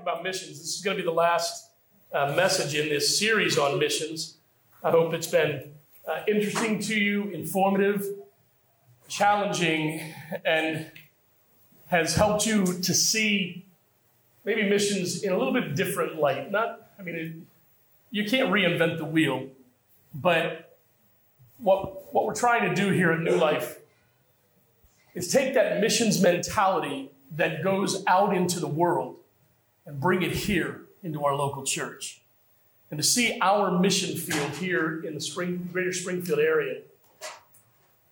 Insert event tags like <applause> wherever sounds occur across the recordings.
about missions. This is going to be the last uh, message in this series on missions. I hope it's been uh, interesting to you, informative, challenging, and has helped you to see maybe missions in a little bit different light. Not, I mean, it, you can't reinvent the wheel, but what, what we're trying to do here at New Life is take that missions mentality that goes out into the world and bring it here into our local church. And to see our mission field here in the Spring, greater Springfield area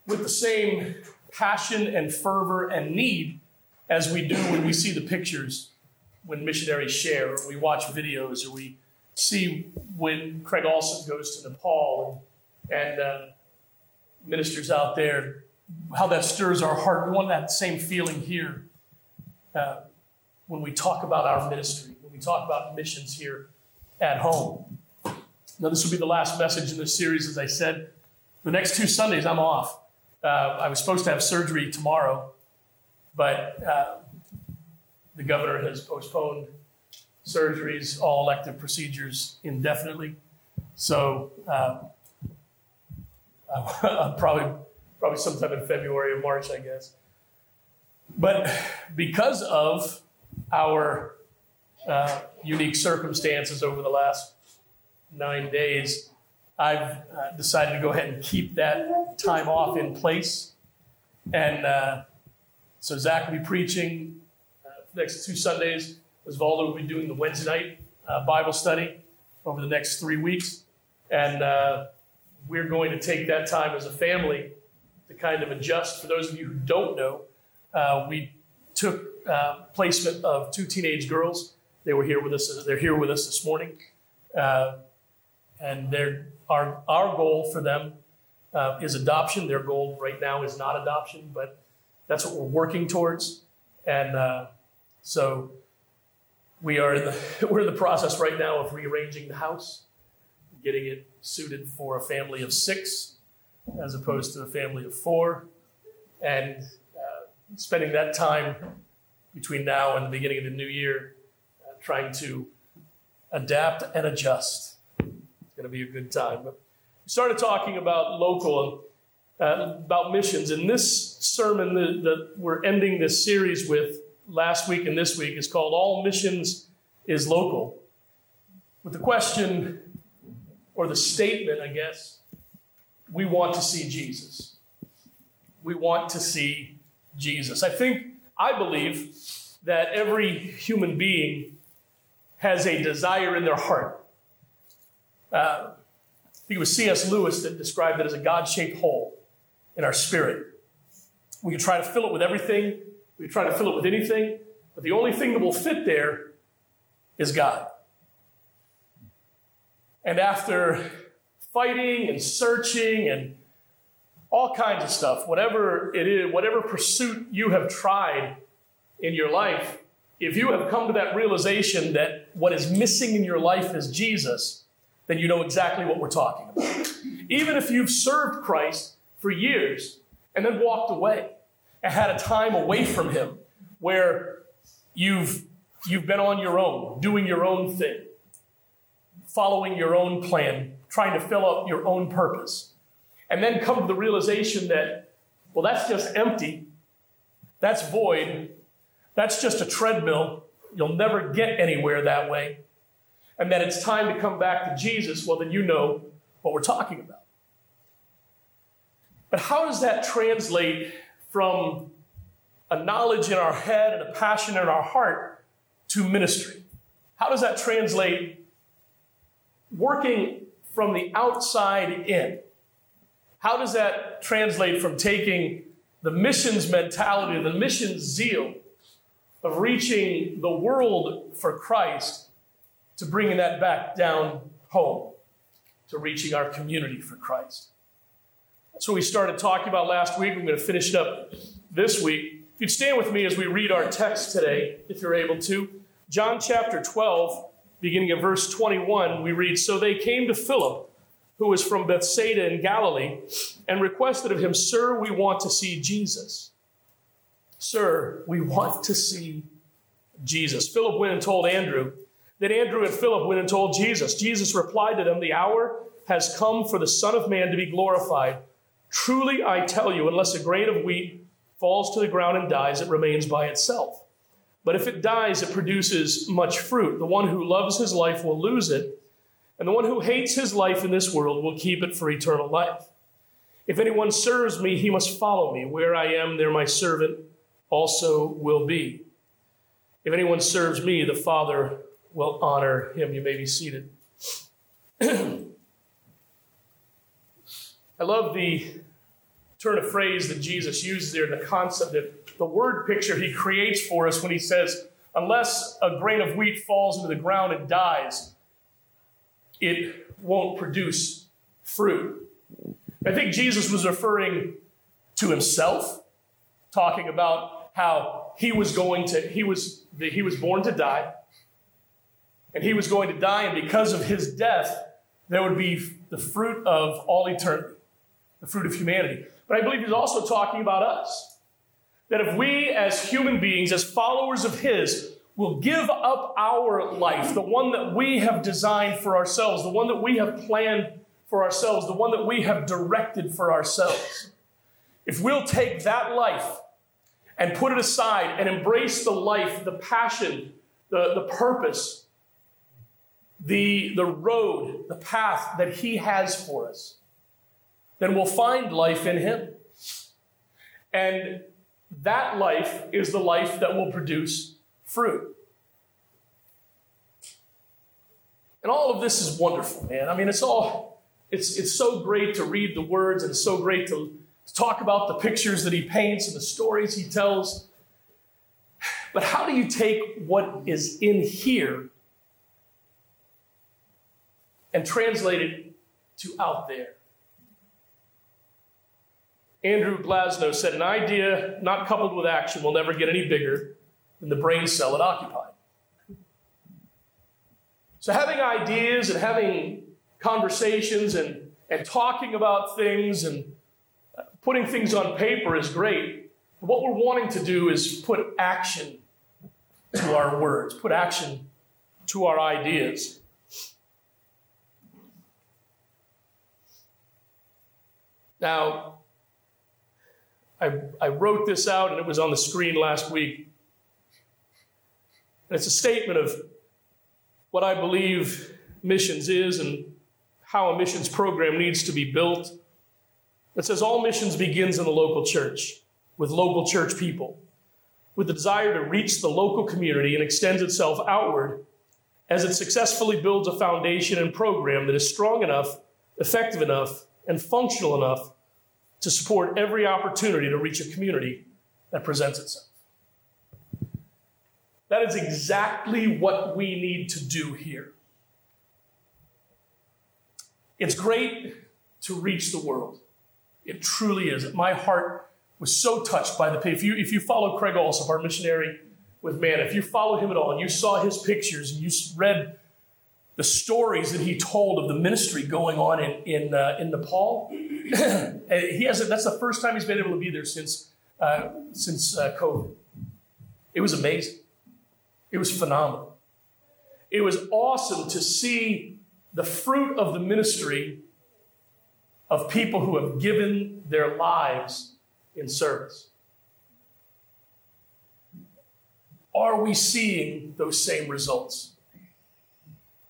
with the same passion and fervor and need as we do when we see the pictures when missionaries share, or we watch videos, or we see when Craig Olson goes to Nepal and, and uh, ministers out there, how that stirs our heart. We want that same feeling here uh, when we talk about our ministry, when we talk about missions here at home. Now, this will be the last message in this series, as I said. The next two Sundays, I'm off. Uh, I was supposed to have surgery tomorrow, but uh, the governor has postponed surgeries, all elective procedures indefinitely. So <laughs> um, probably probably sometime in February or March, I guess. But because of our uh, unique circumstances over the last nine days, I've uh, decided to go ahead and keep that time off in place. And uh, so Zach will be preaching uh, next two Sundays. Osvaldo will be doing the Wednesday night uh, Bible study over the next three weeks. And uh, we're going to take that time as a family to kind of adjust. For those of you who don't know, we took uh, placement of two teenage girls. They were here with us. They're here with us this morning, uh, and our our goal for them uh, is adoption. Their goal right now is not adoption, but that's what we're working towards. And uh, so we are in the <laughs> we're in the process right now of rearranging the house, getting it suited for a family of six as opposed to a family of four, and uh, spending that time between now and the beginning of the new year uh, trying to adapt and adjust. It's going to be a good time. But we started talking about local, uh, about missions, and this sermon that, that we're ending this series with last week and this week is called All Missions is Local. With the question, or the statement, I guess, we want to see Jesus. We want to see Jesus. I think, I believe that every human being has a desire in their heart. Uh, I think it was C.S. Lewis that described it as a God shaped hole in our spirit. We can try to fill it with everything, we can try to fill it with anything, but the only thing that will fit there is God. And after fighting and searching and all kinds of stuff, whatever it is, whatever pursuit you have tried in your life, if you have come to that realization that what is missing in your life is Jesus, then you know exactly what we're talking about. Even if you've served Christ for years and then walked away and had a time away from Him where you've, you've been on your own, doing your own thing, following your own plan, trying to fill out your own purpose. And then come to the realization that, well, that's just empty. That's void. That's just a treadmill. You'll never get anywhere that way. And that it's time to come back to Jesus. Well, then you know what we're talking about. But how does that translate from a knowledge in our head and a passion in our heart to ministry? How does that translate working from the outside in. How does that translate from taking the missions mentality, the missions zeal of reaching the world for Christ to bringing that back down home, to reaching our community for Christ? That's what we started talking about last week. We're going to finish it up this week. If you'd stand with me as we read our text today, if you're able to, John chapter 12 beginning of verse 21, we read So they came to Philip, who was from Bethsaida in Galilee, and requested of him, Sir, we want to see Jesus. Sir, we want to see Jesus. Philip went and told Andrew. Then Andrew and Philip went and told Jesus. Jesus replied to them, The hour has come for the Son of Man to be glorified. Truly, I tell you, unless a grain of wheat falls to the ground and dies, it remains by itself. But if it dies, it produces much fruit. The one who loves his life will lose it, and the one who hates his life in this world will keep it for eternal life. If anyone serves me, he must follow me. Where I am, there my servant also will be. If anyone serves me, the Father will honor him. You may be seated. <clears throat> I love the turn of phrase that Jesus uses there, the concept that the word picture he creates for us when he says, unless a grain of wheat falls into the ground and dies, it won't produce fruit. I think Jesus was referring to himself, talking about how he was going to, he was, he was born to die, and he was going to die, and because of his death, there would be the fruit of all eternity, the fruit of humanity. But I believe he's also talking about us. That if we, as human beings, as followers of his, will give up our life, the one that we have designed for ourselves, the one that we have planned for ourselves, the one that we have directed for ourselves, if we'll take that life and put it aside and embrace the life, the passion, the, the purpose, the, the road, the path that He has for us, then we'll find life in Him. And that life is the life that will produce fruit. And all of this is wonderful, man. I mean, it's all, it's, it's so great to read the words and so great to, to talk about the pictures that he paints and the stories he tells. But how do you take what is in here and translate it to out there? Andrew Glasow said, An idea not coupled with action will never get any bigger than the brain cell it occupied. So, having ideas and having conversations and, and talking about things and uh, putting things on paper is great. But what we're wanting to do is put action to our words, put action to our ideas. Now, I, I wrote this out and it was on the screen last week. And it's a statement of what I believe missions is and how a missions program needs to be built. It says all missions begins in the local church with local church people, with the desire to reach the local community and extends itself outward as it successfully builds a foundation and program that is strong enough, effective enough, and functional enough to support every opportunity to reach a community that presents itself. That is exactly what we need to do here. It's great to reach the world. It truly is. My heart was so touched by the if you if you follow Craig Allsup, our missionary with man, if you follow him at all and you saw his pictures and you read the stories that he told of the ministry going on in in, uh, in Nepal, <clears throat> he has that's the first time he's been able to be there since uh, since uh, COVID. It was amazing. It was phenomenal. It was awesome to see the fruit of the ministry of people who have given their lives in service. Are we seeing those same results?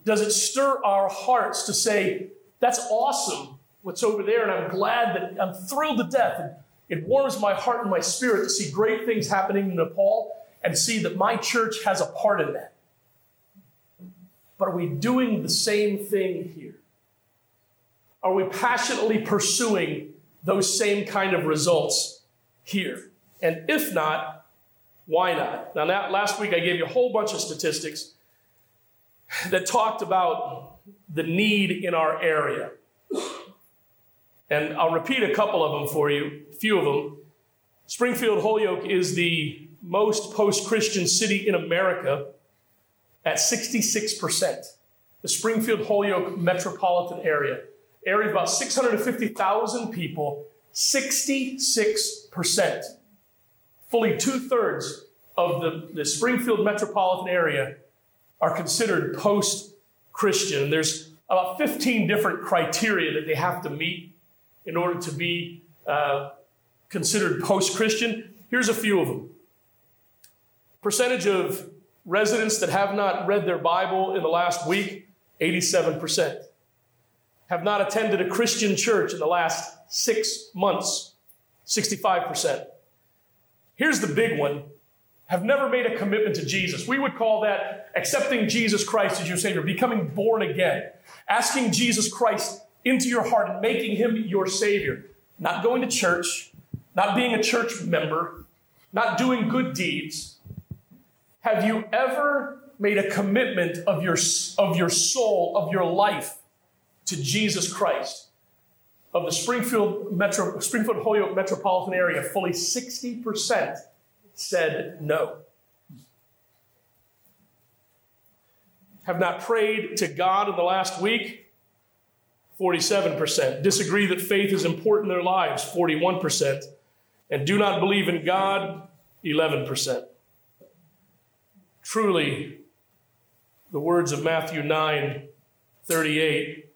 Does it stir our hearts to say, that's awesome what's over there, and I'm glad that I'm thrilled to death. And it warms my heart and my spirit to see great things happening in Nepal and see that my church has a part in that. But are we doing the same thing here? Are we passionately pursuing those same kind of results here? And if not, why not? Now, that, last week I gave you a whole bunch of statistics that talked about the need in our area. And I'll repeat a couple of them for you, a few of them. Springfield Holyoke is the most post Christian city in America at 66%. The Springfield Holyoke metropolitan area, area of about 650,000 people, 66%. Fully two thirds of the, the Springfield metropolitan area are considered post Christian. There's about 15 different criteria that they have to meet in order to be uh, considered post Christian. Here's a few of them percentage of residents that have not read their Bible in the last week 87%. Have not attended a Christian church in the last six months 65%. Here's the big one have never made a commitment to Jesus. We would call that accepting Jesus Christ as your Savior, becoming born again, asking Jesus Christ into your heart and making Him your Savior. Not going to church, not being a church member, not doing good deeds. Have you ever made a commitment of your, of your soul, of your life to Jesus Christ? Of the Springfield Metro, Springfield Holyoke metropolitan area, fully 60% said no. Have not prayed to God in the last week? 47%. Disagree that faith is important in their lives? 41%. And do not believe in God? 11%. Truly, the words of Matthew 9 38,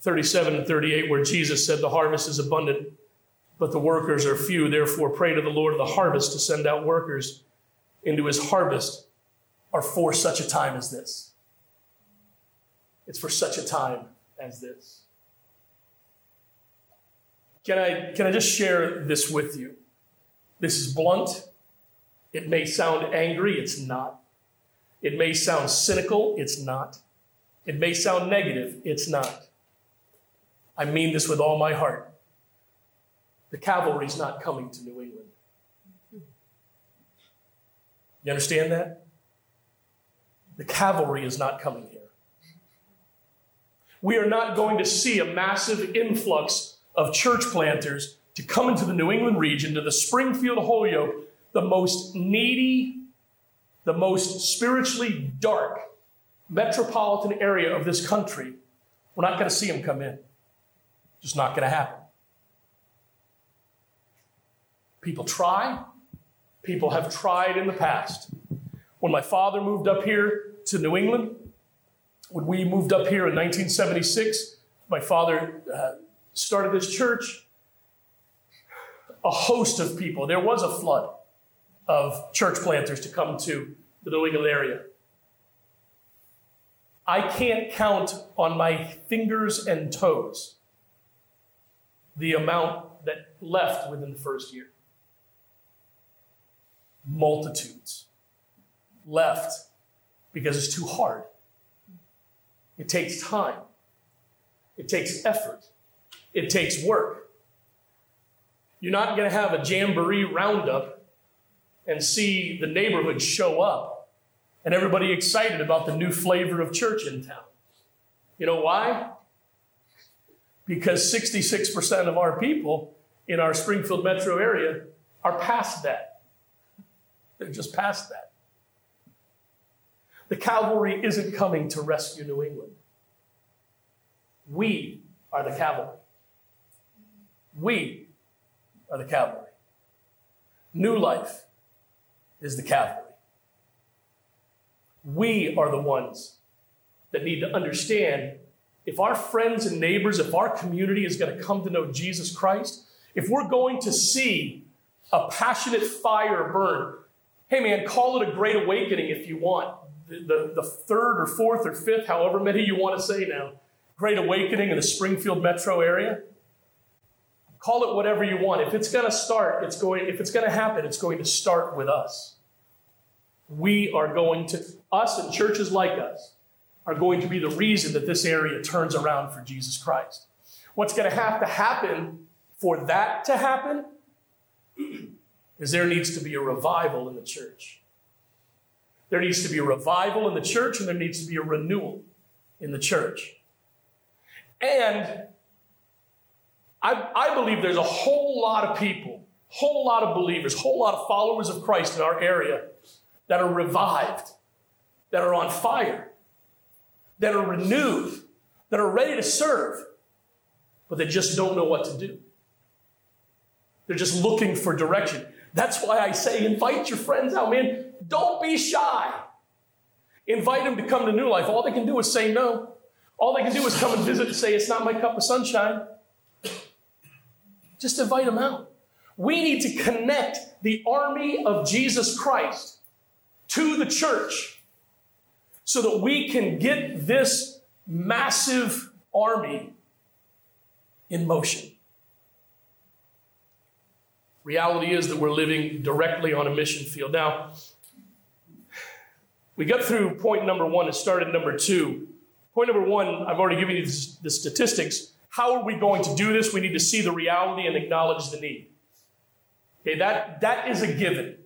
37 and 38, where Jesus said, The harvest is abundant, but the workers are few. Therefore, pray to the Lord of the harvest to send out workers into his harvest, are for such a time as this. It's for such a time as this. Can I, can I just share this with you? This is blunt. It may sound angry, it's not. It may sound cynical, it's not. It may sound negative, it's not. I mean this with all my heart. The cavalry's not coming to New England. You understand that? The cavalry is not coming here. We are not going to see a massive influx of church planters to come into the New England region, to the Springfield Holyoke, the most needy, the most spiritually dark metropolitan area of this country. We're not going to see them come in. Just not going to happen. People try. People have tried in the past. When my father moved up here to New England, when we moved up here in 1976, my father uh, started this church. A host of people, there was a flood of church planters to come to the New England area. I can't count on my fingers and toes the amount that left within the first year multitudes left because it's too hard. It takes time, it takes effort, it takes work. You're not going to have a jamboree roundup and see the neighborhood show up and everybody excited about the new flavor of church in town. You know why? Because 66% of our people in our Springfield metro area are past that. They're just past that. The cavalry isn't coming to rescue New England. We are the cavalry. We are the cavalry. New life is the cavalry. We are the ones that need to understand if our friends and neighbors, if our community is going to come to know Jesus Christ, if we're going to see a passionate fire burn Hey man, call it a great awakening if you want. The, the, the, third or fourth or fifth, however many you want to say now, great awakening in the Springfield metro area. Call it whatever you want. If it's going to start, it's going, if it's going to happen, it's going to start with us. We are going to, us and churches like us, are going to be the reason that this area turns around for Jesus Christ. What's going to have to happen for that to happen <clears throat> is there needs to be a revival in the church. There needs to be a revival in the church, and there needs to be a renewal in the church. And I, I believe there's a whole lot of people, whole lot of believers, whole lot of followers of Christ in our area that are revived, that are on fire, that are renewed, that are ready to serve, but they just don't know what to do. They're just looking for direction. That's why I say invite your friends out, man. Don't be shy. Invite them to come to New Life. All they can do is say no. All they can do is come and visit and say, It's not my cup of sunshine. Just invite them out. We need to connect the army of Jesus Christ to the church so that we can get this massive army in motion. Reality is that we're living directly on a mission field. Now, we got through point number one and started number two. Point number one, I've already given you the statistics. How are we going to do this? We need to see the reality and acknowledge the need. Okay, that, that is a given.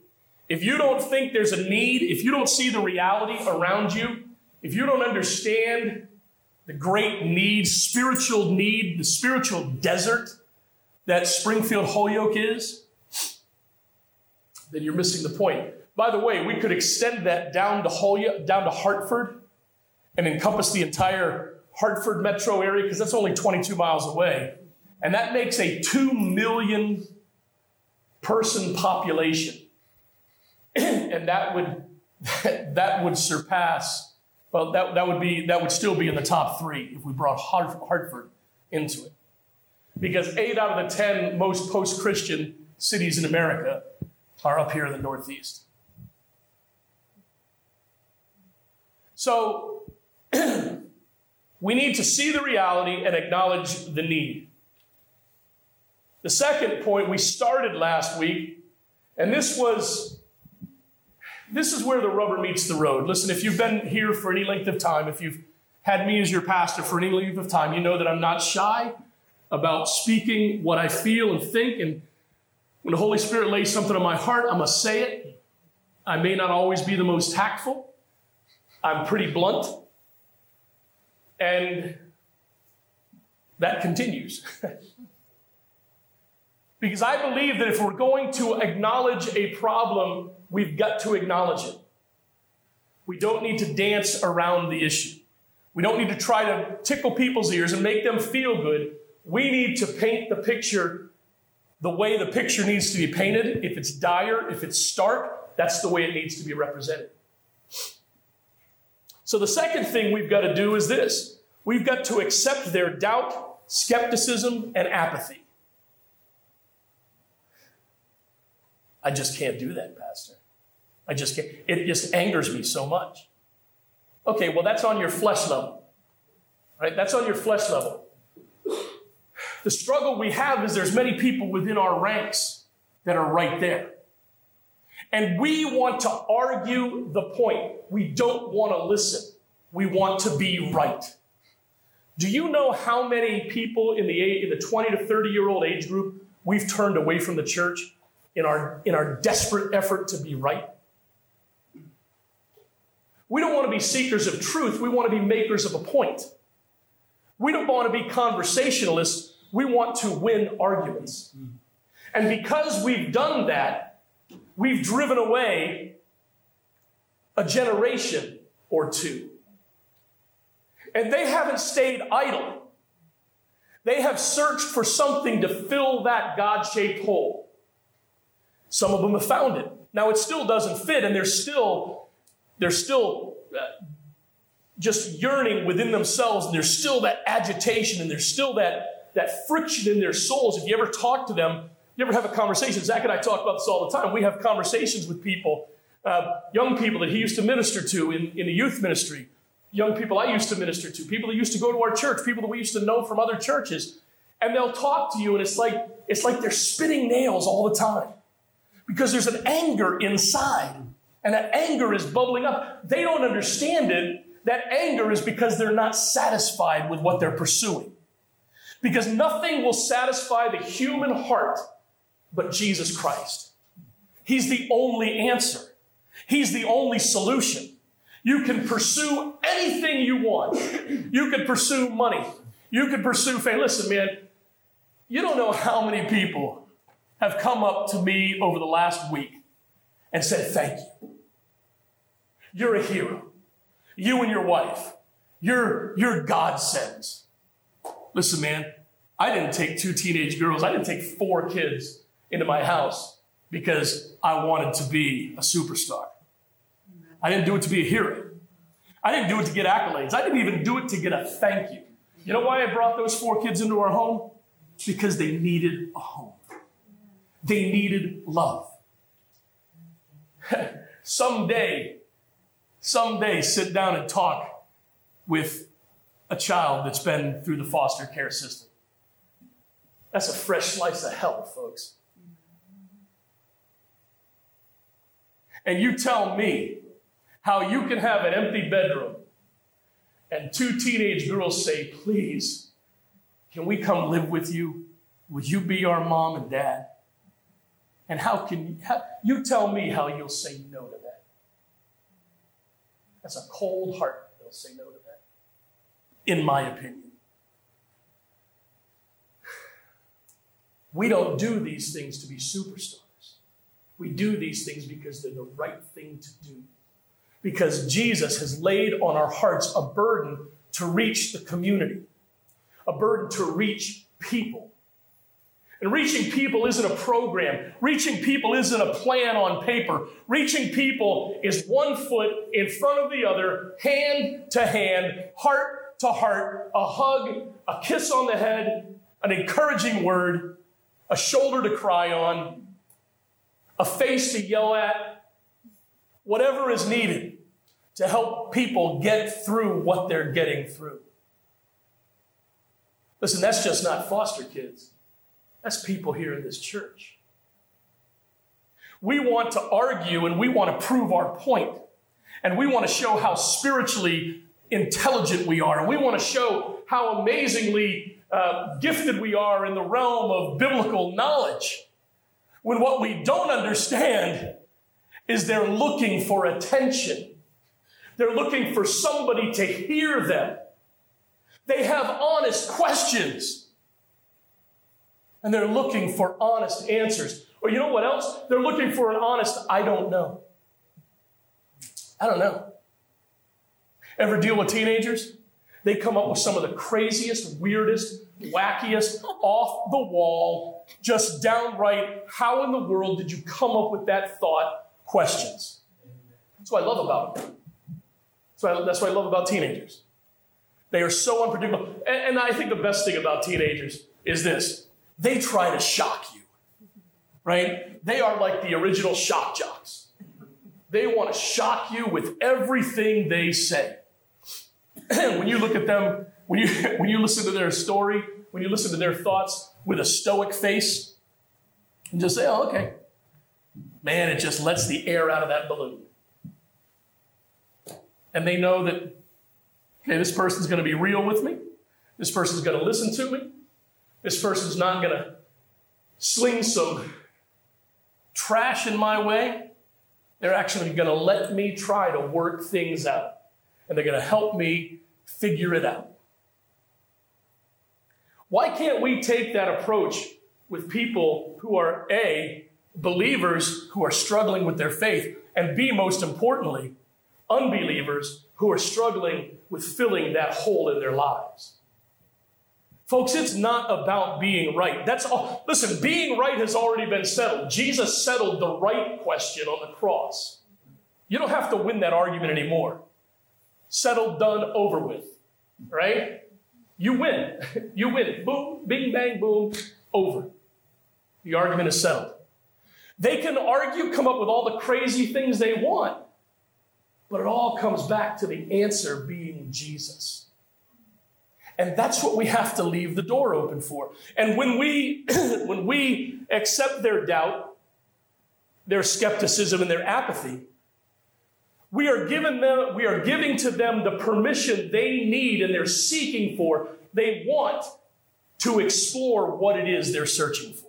If you don't think there's a need, if you don't see the reality around you, if you don't understand the great need, spiritual need, the spiritual desert that Springfield Holyoke is, then you're missing the point. By the way, we could extend that down to Holyoke, down to Hartford, and encompass the entire Hartford metro area because that's only 22 miles away. And that makes a 2 million person population. <clears throat> and that would <laughs> that would surpass well that, that would be that would still be in the top 3 if we brought Hartford into it. Because 8 out of the 10 most post-Christian cities in America are up here in the Northeast. So <clears throat> we need to see the reality and acknowledge the need. The second point we started last week, and this was this is where the rubber meets the road. Listen, if you've been here for any length of time, if you've had me as your pastor for any length of time, you know that I'm not shy about speaking what I feel and think. And when the Holy Spirit lays something on my heart, I'm going to say it. I may not always be the most tactful, I'm pretty blunt. And that continues. <laughs> because I believe that if we're going to acknowledge a problem, we've got to acknowledge it. We don't need to dance around the issue. We don't need to try to tickle people's ears and make them feel good. We need to paint the picture the way the picture needs to be painted. If it's dire, if it's stark, that's the way it needs to be represented. So the second thing we've got to do is this we've got to accept their doubt, skepticism, and apathy. I just can't do that, Pastor. I just can't. It just angers me so much. Okay, well, that's on your flesh level. Right? That's on your flesh level. The struggle we have is there's many people within our ranks that are right there. And we want to argue the point. We don't want to listen. We want to be right. Do you know how many people in the, in the 20 to 30 year old age group we've turned away from the church in our, in our desperate effort to be right? We don't want to be seekers of truth. We want to be makers of a point. We don't want to be conversationalists. We want to win arguments. And because we've done that, we've driven away a generation or two. And they haven't stayed idle. They have searched for something to fill that God shaped hole. Some of them have found it. Now it still doesn't fit, and they're still, they're still uh, just yearning within themselves, and there's still that agitation, and there's still that, that friction in their souls. If you ever talk to them, you ever have a conversation? Zach and I talk about this all the time. We have conversations with people, uh, young people that he used to minister to in, in the youth ministry, young people I used to minister to, people that used to go to our church, people that we used to know from other churches. And they'll talk to you, and it's like it's like they're spitting nails all the time. Because there's an anger inside, and that anger is bubbling up. They don't understand it. That anger is because they're not satisfied with what they're pursuing. Because nothing will satisfy the human heart but Jesus Christ. He's the only answer. He's the only solution. You can pursue anything you want. You can pursue money. You can pursue fame. Listen, man, you don't know how many people have come up to me over the last week and said, Thank you. You're a hero. You and your wife. You're, you're God sends. Listen, man, I didn't take two teenage girls, I didn't take four kids into my house because I wanted to be a superstar. I didn't do it to be a hero. I didn't do it to get accolades. I didn't even do it to get a thank you. You know why I brought those four kids into our home? Because they needed a home. They needed love. <laughs> someday, someday, sit down and talk with a child that's been through the foster care system. That's a fresh slice of hell, folks. And you tell me how you can have an empty bedroom and two teenage girls say, Please, can we come live with you? Would you be our mom and dad? And how can you, how, you tell me how you'll say no to that? That's a cold heart that'll say no to that, in my opinion. We don't do these things to be superstars. We do these things because they're the right thing to do. Because Jesus has laid on our hearts a burden to reach the community, a burden to reach people. And reaching people isn't a program. Reaching people isn't a plan on paper. Reaching people is one foot in front of the other, hand to hand, heart to heart, a hug, a kiss on the head, an encouraging word, a shoulder to cry on, a face to yell at, whatever is needed to help people get through what they're getting through. Listen, that's just not foster kids. That's people here in this church. We want to argue and we want to prove our. And we want to show how spiritually intelligent we are. And we want to show how amazingly uh, gifted we are in the realm of biblical knowledge. When what we don't understand is they're looking for attention. They're looking for somebody to hear them. They have honest questions. And they're looking for honest answers. Or you know what else? They're looking for an honest, I don't know. I don't know. Ever deal with teenagers? They come up with some of the craziest, weirdest, wackiest, off the wall, just downright, how in the world did you come up with that thought questions? That's what I love about them. That's that's what I love about teenagers. They are so unpredictable. And, and I think the best thing about teenagers is this they try to shock you, right? They are like the original shock jocks. They want to shock you with everything they say. <clears throat> when you look at them, when you, <laughs> when you listen to their story, when you listen to their thoughts with a stoic face, and just say, oh, okay. Man, it just lets the air out of that balloon. And they know that, okay, this person's going to be real with me. This person's going to listen to me. This person's not going to sling some trash in my way. They're actually going to let me try to work things out. And they're going to help me figure it out. Why can't we take that approach with people who are A, believers who are struggling with their faith, and B, most importantly, unbelievers who are struggling with filling that hole in their lives? Folks, it's not about being right. That's all. Listen, being right has already been settled. Jesus settled the right question on the cross. You don't have to win that argument anymore. Settled, done, over with. Right? You win. <laughs> You win. Boom, bing, bang, boom, over. The argument is settled. They can argue, come up with all the crazy things they want, but it all comes back to the answer being Jesus. And that's what we have to leave the door open for. And when we <clears throat> when we accept their doubt, their skepticism and their apathy, we are giving them, we are giving to them the permission they need and they're seeking for. They want to explore what it is they're searching for.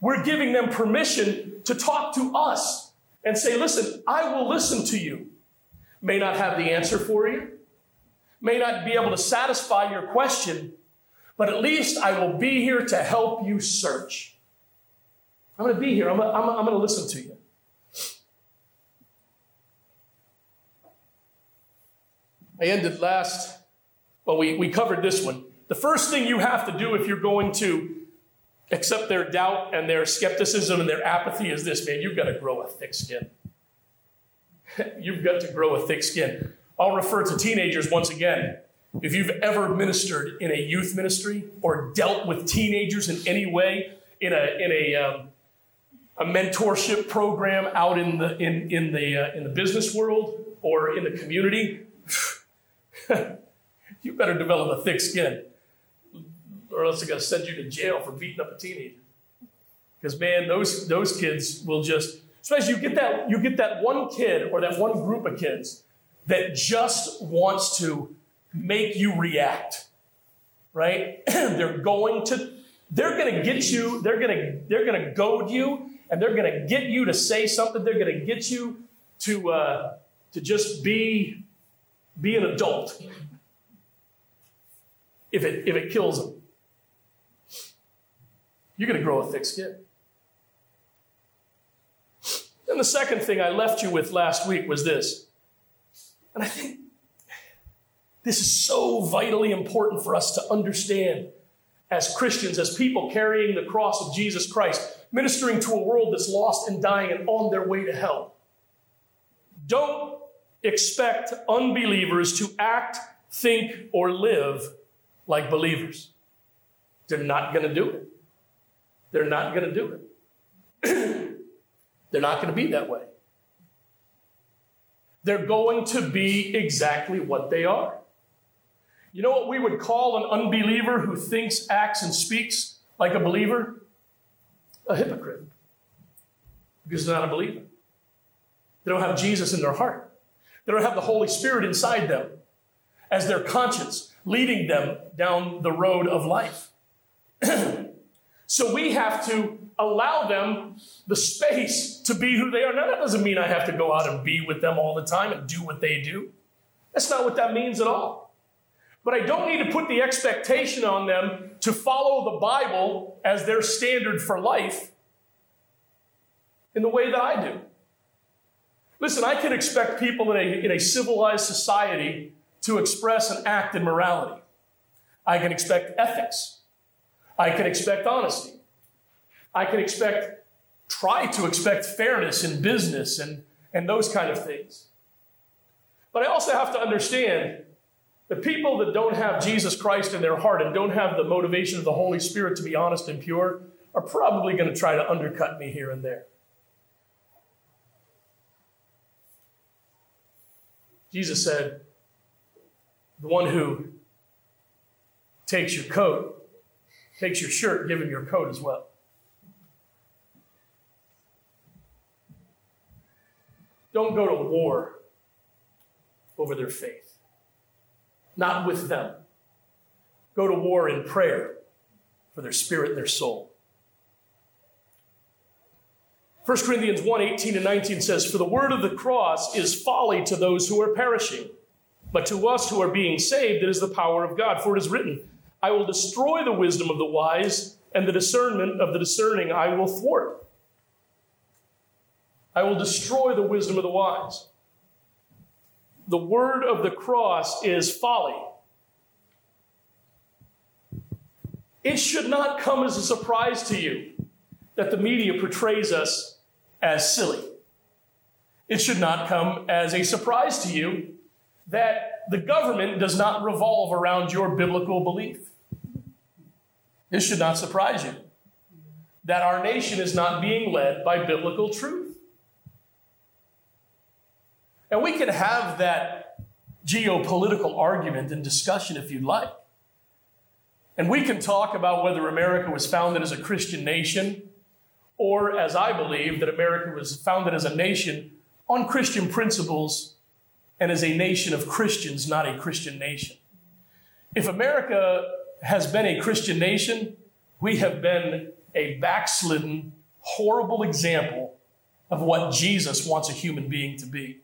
We're giving them permission to talk to us and say, listen, I will listen to you. May not have the answer for you, may not be able to satisfy your question, but at least I will be here to help you search. I'm going to be here. I'm going to, listen to you. I ended last, well, we, we covered this one. The first thing you have to do if you're going to accept their doubt and their skepticism and their apathy is this man, you've got to grow a thick skin. <laughs> you've got to grow a thick skin. I'll refer to teenagers once again. If you've ever ministered in a youth ministry or dealt with teenagers in any way in a, in a, um, a mentorship program out in the, in, in, the, uh, in the business world or in the community, <laughs> you better develop a thick skin or else they're going to send you to jail for beating up a teenager. Because man, those those kids will just, especially you get that you get that one kid or that one group of kids that just wants to make you react. Right? <clears throat> they're going to they're going to get you. They're going to they're going to goad you, and they're going to get you to say something. They're going to get you to uh, to just be be an adult. If it if it kills them you're going to grow a thick skin. And the second thing I left you with last week was this. And I think this is so vitally important for us to understand as Christians, as people carrying the cross of Jesus Christ, ministering to a world that's lost and dying and on their way to hell. Don't expect unbelievers to act, think, or live like believers. They're not going to do it. They're not going to do it. <clears throat> They're not going to be that way. They're going to be exactly what they are. You know what we would call an unbeliever who thinks, acts, and speaks like a believer? A hypocrite. Because they're not a believer. They don't have Jesus in their heart. They don't have the Holy Spirit inside them as their conscience leading them down the road of life. <clears throat> So we have to allow them the space to be who they are. Now, that doesn't mean I have to go out and be with them all the time and do what they do. That's not what that means at all. But I don't need to put the expectation on them to follow the Bible as their standard for life in the way that I do. Listen, I can expect people in a, in a civilized society to express and act in morality. I can expect ethics. I can expect honesty. I can expect, try to expect fairness in business and, and those kind of things. But I also have to understand that people that don't have Jesus Christ in their heart and don't have the motivation of the Holy Spirit to be honest and pure are probably going to try to undercut me here and there. Jesus said, The one who takes your coat takes your shirt, give him your coat as well. Don't go to war over their faith. Not with them. Go to war in prayer for their spirit and their soul. 1 Corinthians 1 18 and 19 says, For the word of the cross is folly to those who are perishing, but to us who are being saved, it is the power of God. For it is written, I will destroy the wisdom of the wise, and the discernment of the discerning I will thwart. I will destroy the wisdom of the wise. The word of the cross is folly. It should not come as a surprise to you that the media portrays us as silly. It should not come as a surprise to you that the government does not revolve around your biblical belief. This should not surprise you that our nation is not being led by biblical truth. And we can have that geopolitical argument and discussion if you'd like. And we can talk about whether America was founded as a Christian nation or, as I believe, that America was founded as a nation on Christian principles and as a nation of Christians, not a Christian nation. If America has been a Christian nation, we have been a backslidden, horrible example of what Jesus wants a human being to be.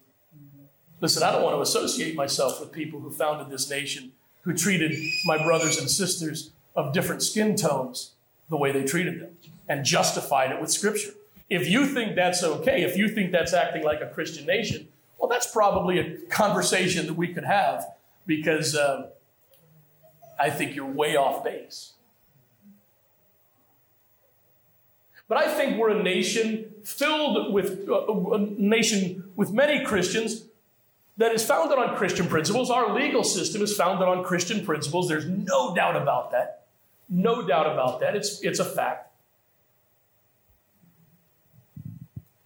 Listen, I don't want to associate myself with people who founded this nation, who treated my brothers and sisters of different skin tones the way they treated them and justified it with Scripture. If you think that's okay, if you think that's acting like a Christian nation, well, that's probably a conversation that we could have because uh, I think you're way off base. But I think we're a nation filled with uh, a nation with many Christians that is founded on Christian principles. Our legal system is founded on Christian principles. There's no doubt about that. No doubt about that. It's, it's a fact.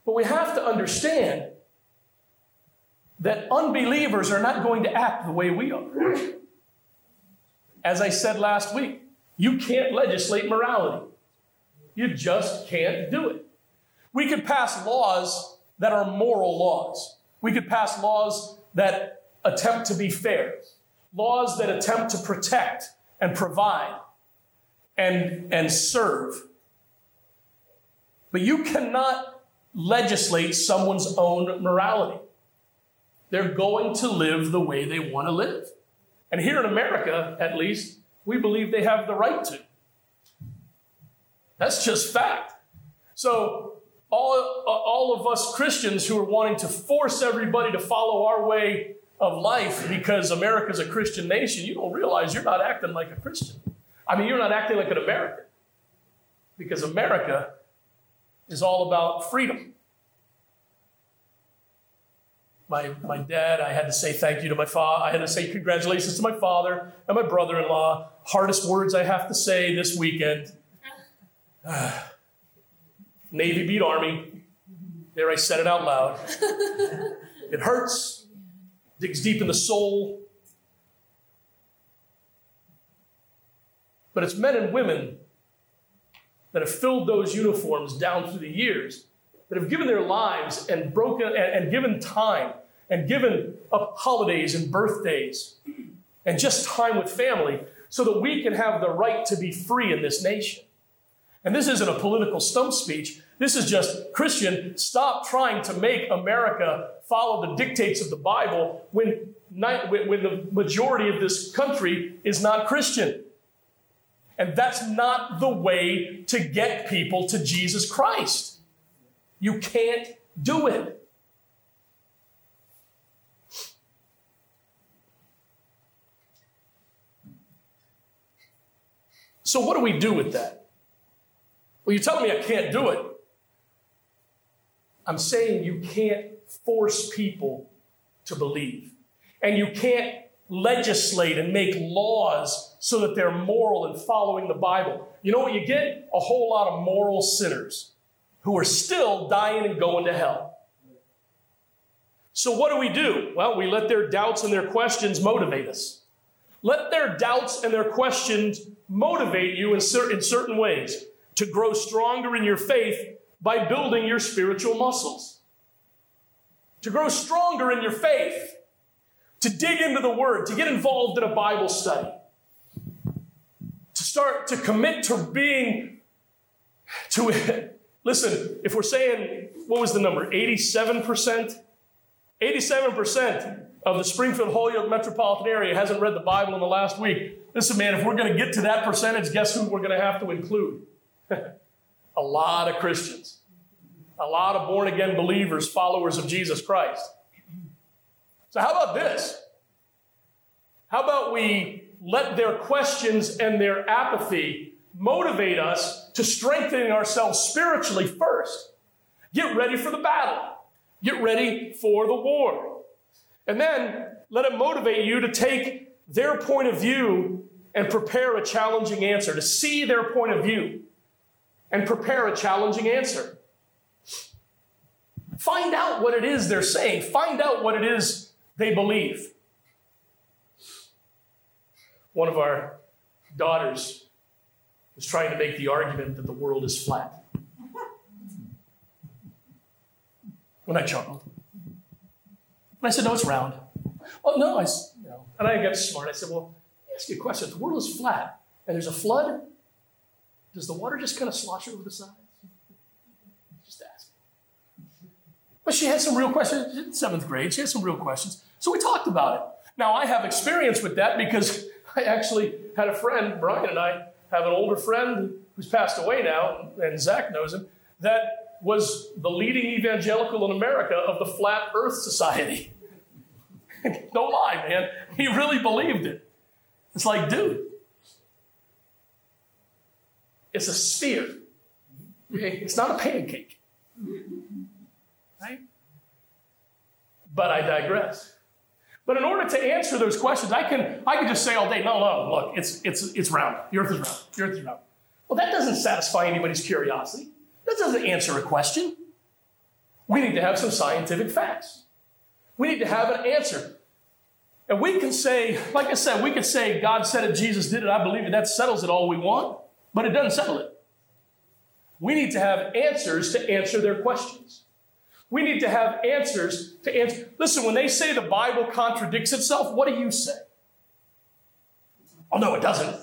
But we have to understand that unbelievers are not going to act the way we are. As I said last week, you can't legislate morality. You just can't do it. We could pass laws that are moral laws. We could pass laws that attempt to be fair, laws that attempt to protect and provide and, and serve. But you cannot legislate someone's own morality. They're going to live the way they want to live. And here in America, at least, we believe they have the right to. That's just fact. So, all, all of us Christians who are wanting to force everybody to follow our way of life because America's a Christian nation, you don't realize you're not acting like a Christian. I mean, you're not acting like an American because America is all about freedom my, my dad, I had to say thank you to my father. I had to say congratulations to my father and my brother in law. Hardest words I have to say this weekend. <sighs> Navy beat Army. There, I said it out loud. <laughs> It hurts, digs deep in the soul. But it's men and women that have filled those uniforms down through the years that have given their lives and broken and, and given time and given up holidays and birthdays and just time with family so that we can have the right to be free in this nation. And this isn't a political stump speech. This is just Christian, stop trying to make America follow the dictates of the Bible when, when the majority of this country is not Christian. And that's not the way to get people to Jesus Christ. You can't do it. So, what do we do with that? Well, you're telling me I can't do it. I'm saying you can't force people to believe. And you can't legislate and make laws so that they're moral and following the Bible. You know what you get? A whole lot of moral sinners who are still dying and going to hell. So, what do we do? Well, we let their doubts and their questions motivate us. Let their doubts and their questions motivate you in, cer- in certain ways to grow stronger in your faith by building your spiritual muscles. To grow stronger in your faith, to dig into the Word, to get involved in a Bible study, to start to commit to being, to <laughs> Listen, if we're saying, what was the number? 87%? 87% of the Springfield Holyoke metropolitan area hasn't read the Bible in the last week. Listen, man, if we're going to get to that percentage, guess who we're going to have to include? <laughs> a lot of Christians, a lot of born again believers, followers of Jesus Christ. So, how about this? How about we let their questions and their apathy motivate us to strengthening ourselves spiritually first. Get ready for the battle. Get ready for the war. And then let it motivate you to take their point of view and prepare a challenging answer, to see their point of view and prepare a challenging answer. Find out what it is they're saying, find out what it is they believe. One of our daughters was trying to make the argument that the world is flat. When I chuckled. And I said, no, it's round. Oh, no, I. And I got smart. I said, well, let me ask you a question. If the world is flat and there's a flood, does the water just kind of slosh over the sides? Just ask. But she had some real questions. In seventh grade, she had some real questions. So we talked about it. Now, I have experience with that because I actually had a friend, Brian and I, have an older friend who's passed away now, and Zach knows him, that was the leading evangelical in America of the Flat Earth Society. <laughs> Don't lie, man. He really believed it. It's like, dude, it's a sphere. It's not a pancake. Right? But I digress. But in order to answer those questions, I can I can just say all day, no, no, look, it's it's it's round. The earth is round. The earth is round. Well, that doesn't satisfy anybody's curiosity. That doesn't answer a question. We need to have some scientific facts. We need to have an answer. And we can say, like I said, we could say God said it, Jesus did it, I believe it, that settles it all we want, but it doesn't settle it. We need to have answers to answer their questions. We need to have answers to answer. Listen, when they say the Bible contradicts itself, what do you say? Oh no, it doesn't.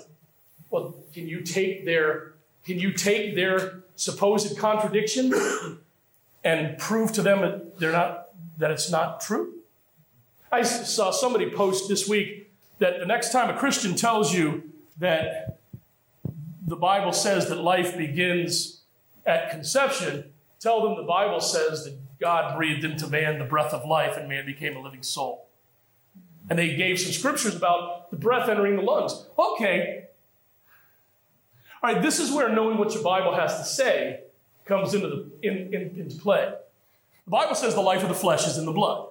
Well, can you take their can you take their supposed contradiction and prove to them that they're not that it's not true? I saw somebody post this week that the next time a Christian tells you that the Bible says that life begins at conception, tell them the Bible says that God breathed into man the breath of life and man became a living soul. And they gave some scriptures about the breath entering the lungs. Okay. All right, this is where knowing what your Bible has to say comes into, the, in, in, into play. The Bible says the life of the flesh is in the blood.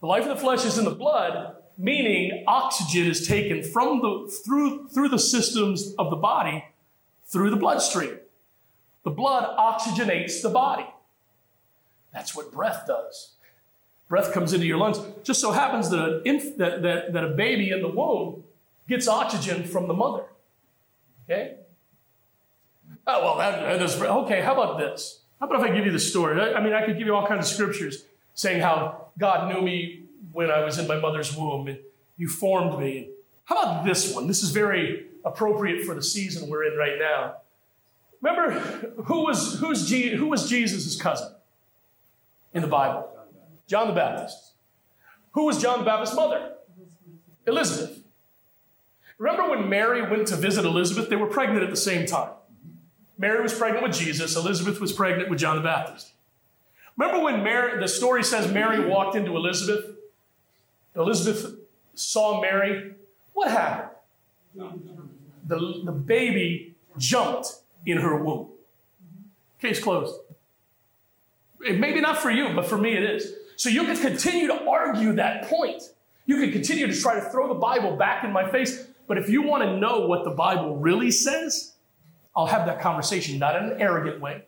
The life of the flesh is in the blood, meaning oxygen is taken from the through through the systems of the body through the bloodstream. The blood oxygenates the body. That's what breath does. Breath comes into your lungs. Just so happens that, an inf- that, that, that a baby in the womb gets oxygen from the mother. Okay? Oh, well, that, that is, okay, how about this? How about if I give you the story? I, I mean, I could give you all kinds of scriptures saying how God knew me when I was in my mother's womb and you formed me. How about this one? This is very appropriate for the season we're in right now. Remember, who was, who's G, who was Jesus' cousin in the Bible? John the Baptist. Who was John the Baptist's mother? Elizabeth. Remember when Mary went to visit Elizabeth? They were pregnant at the same time. Mary was pregnant with Jesus, Elizabeth was pregnant with John the Baptist. Remember when Mary, the story says Mary walked into Elizabeth? Elizabeth saw Mary. What happened? The, the baby jumped in her womb. Case closed. Maybe not for you, but for me it is. So you can continue to argue that point. You can continue to try to throw the Bible back in my face. But if you want to know what the Bible really says, I'll have that conversation, not in an arrogant way,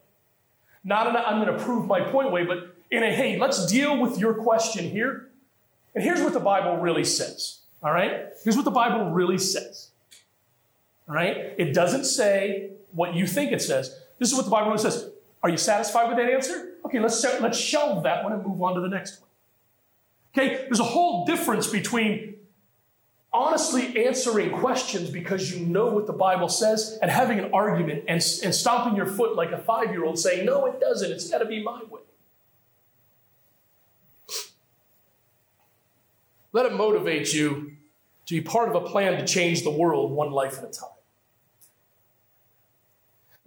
not in a I'm going to prove my point way, but in a hey, let's deal with your question here. And here's what the Bible really says. All right? Here's what the Bible really says. All right? It doesn't say what you think it says. This is what the Bible really says. Are you satisfied with that answer? Okay, let's, let's shelve that one and move on to the next one. Okay, there's a whole difference between honestly answering questions because you know what the Bible says and having an argument and, and stomping your foot like a five year old saying, No, it doesn't. It's got to be my way. Let it motivate you to be part of a plan to change the world one life at a time.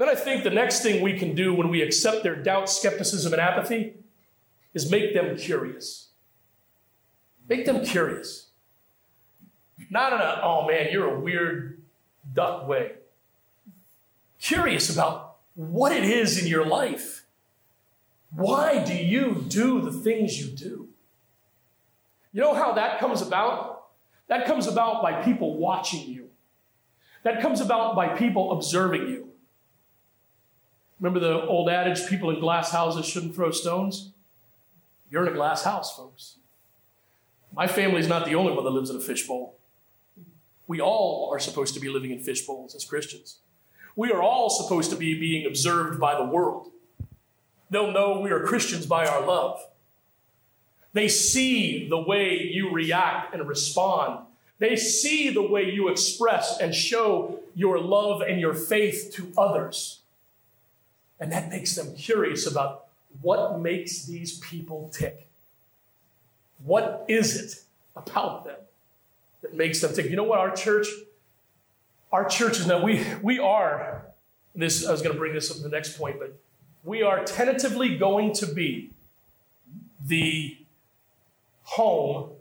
Then I think the next thing we can do when we accept their doubt, skepticism, and apathy is make them curious. Make them curious. Not in a, oh man, you're a weird duck way. Curious about what it is in your life. Why do you do the things you do? You know how that comes about? That comes about by people watching you. That comes about by people observing you. Remember the old adage people in glass houses shouldn't throw stones? You're in a glass house, folks. My family's not the only one that lives in a fishbowl. We all are supposed to be living in fishbowls as Christians. We are all supposed to be being observed by the world. They'll know we are Christians by our love. They see the way you react and respond. They see the way you express and show your love and your faith to others. And that makes them curious about what makes these people tick. What is it about them that makes them tick? You know what, our church, our church is now, we, we are, this, I was going to bring this up to the next point, but we are tentatively going to be the home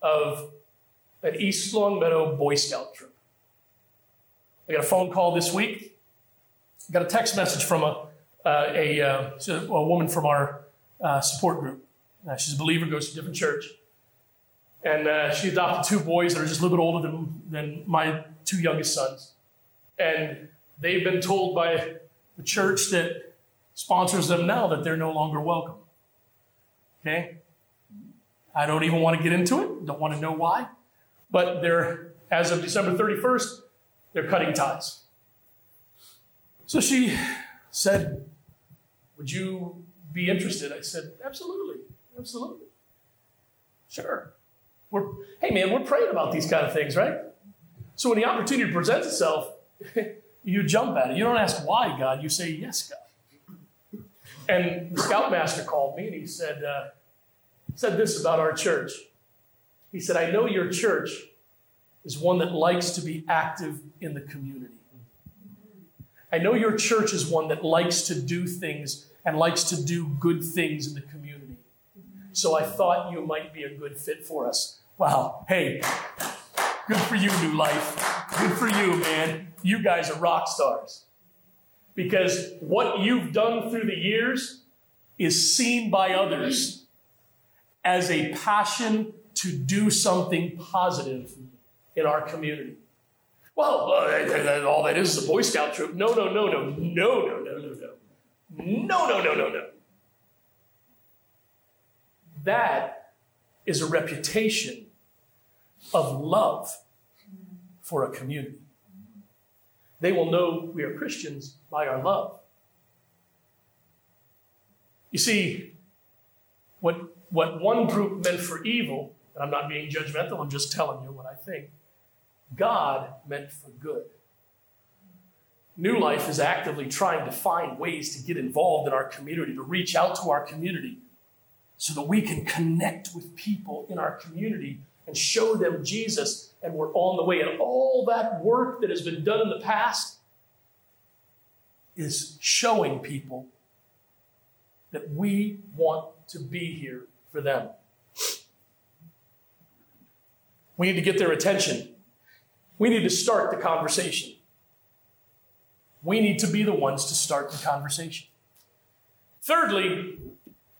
of an East Longmeadow Boy Scout troop. I got a phone call this week got a text message from a, uh, a, uh, a, woman from our uh, support group. Uh, she's a believer, goes to a different church. And uh, she adopted two boys that are just a little bit older than, than my two youngest sons. And they've been told by the church that sponsors them now that they're no longer welcome. Okay? I don't even want to get into it, don't want to know why. But they're, as of December 31st, they're cutting ties. So she said, Would you be interested? I said, Absolutely, absolutely. Sure. We're, hey man, we're praying about these kind of things, right? So when the opportunity presents itself, <laughs> you jump at it. You don't ask why, God. You say, Yes, God. And the scoutmaster called me and he said, uh, said this about our church. He said, I know your church is one that likes to be active in the community. I know your church is one that likes to do things and likes to do good things in the community. So I thought you might be a good fit for us. Wow. Hey, good for you, New Life. Good for you, man. You guys are rock stars. Because what you've done through the years is seen by others as a passion to do something positive in our community. Well, uh, all that is is a Boy Scout troop. No, no, no, no, no, no, no, no, no. No, no, no, no, no. That is a reputation of love for a community. They will know we are Christians by our love. You see, what, what one group meant for evil, and I'm not being judgmental, I'm just telling you what I think God meant for good. New Life is actively trying to find ways to get involved in our community, to reach out to our community, so that we can connect with people in our community and show them Jesus, and we're on the way. And all that work that has been done in the past is showing people that we want to be here for them. We need to get their attention. We need to start the conversation. We need to be the ones to start the conversation. Thirdly,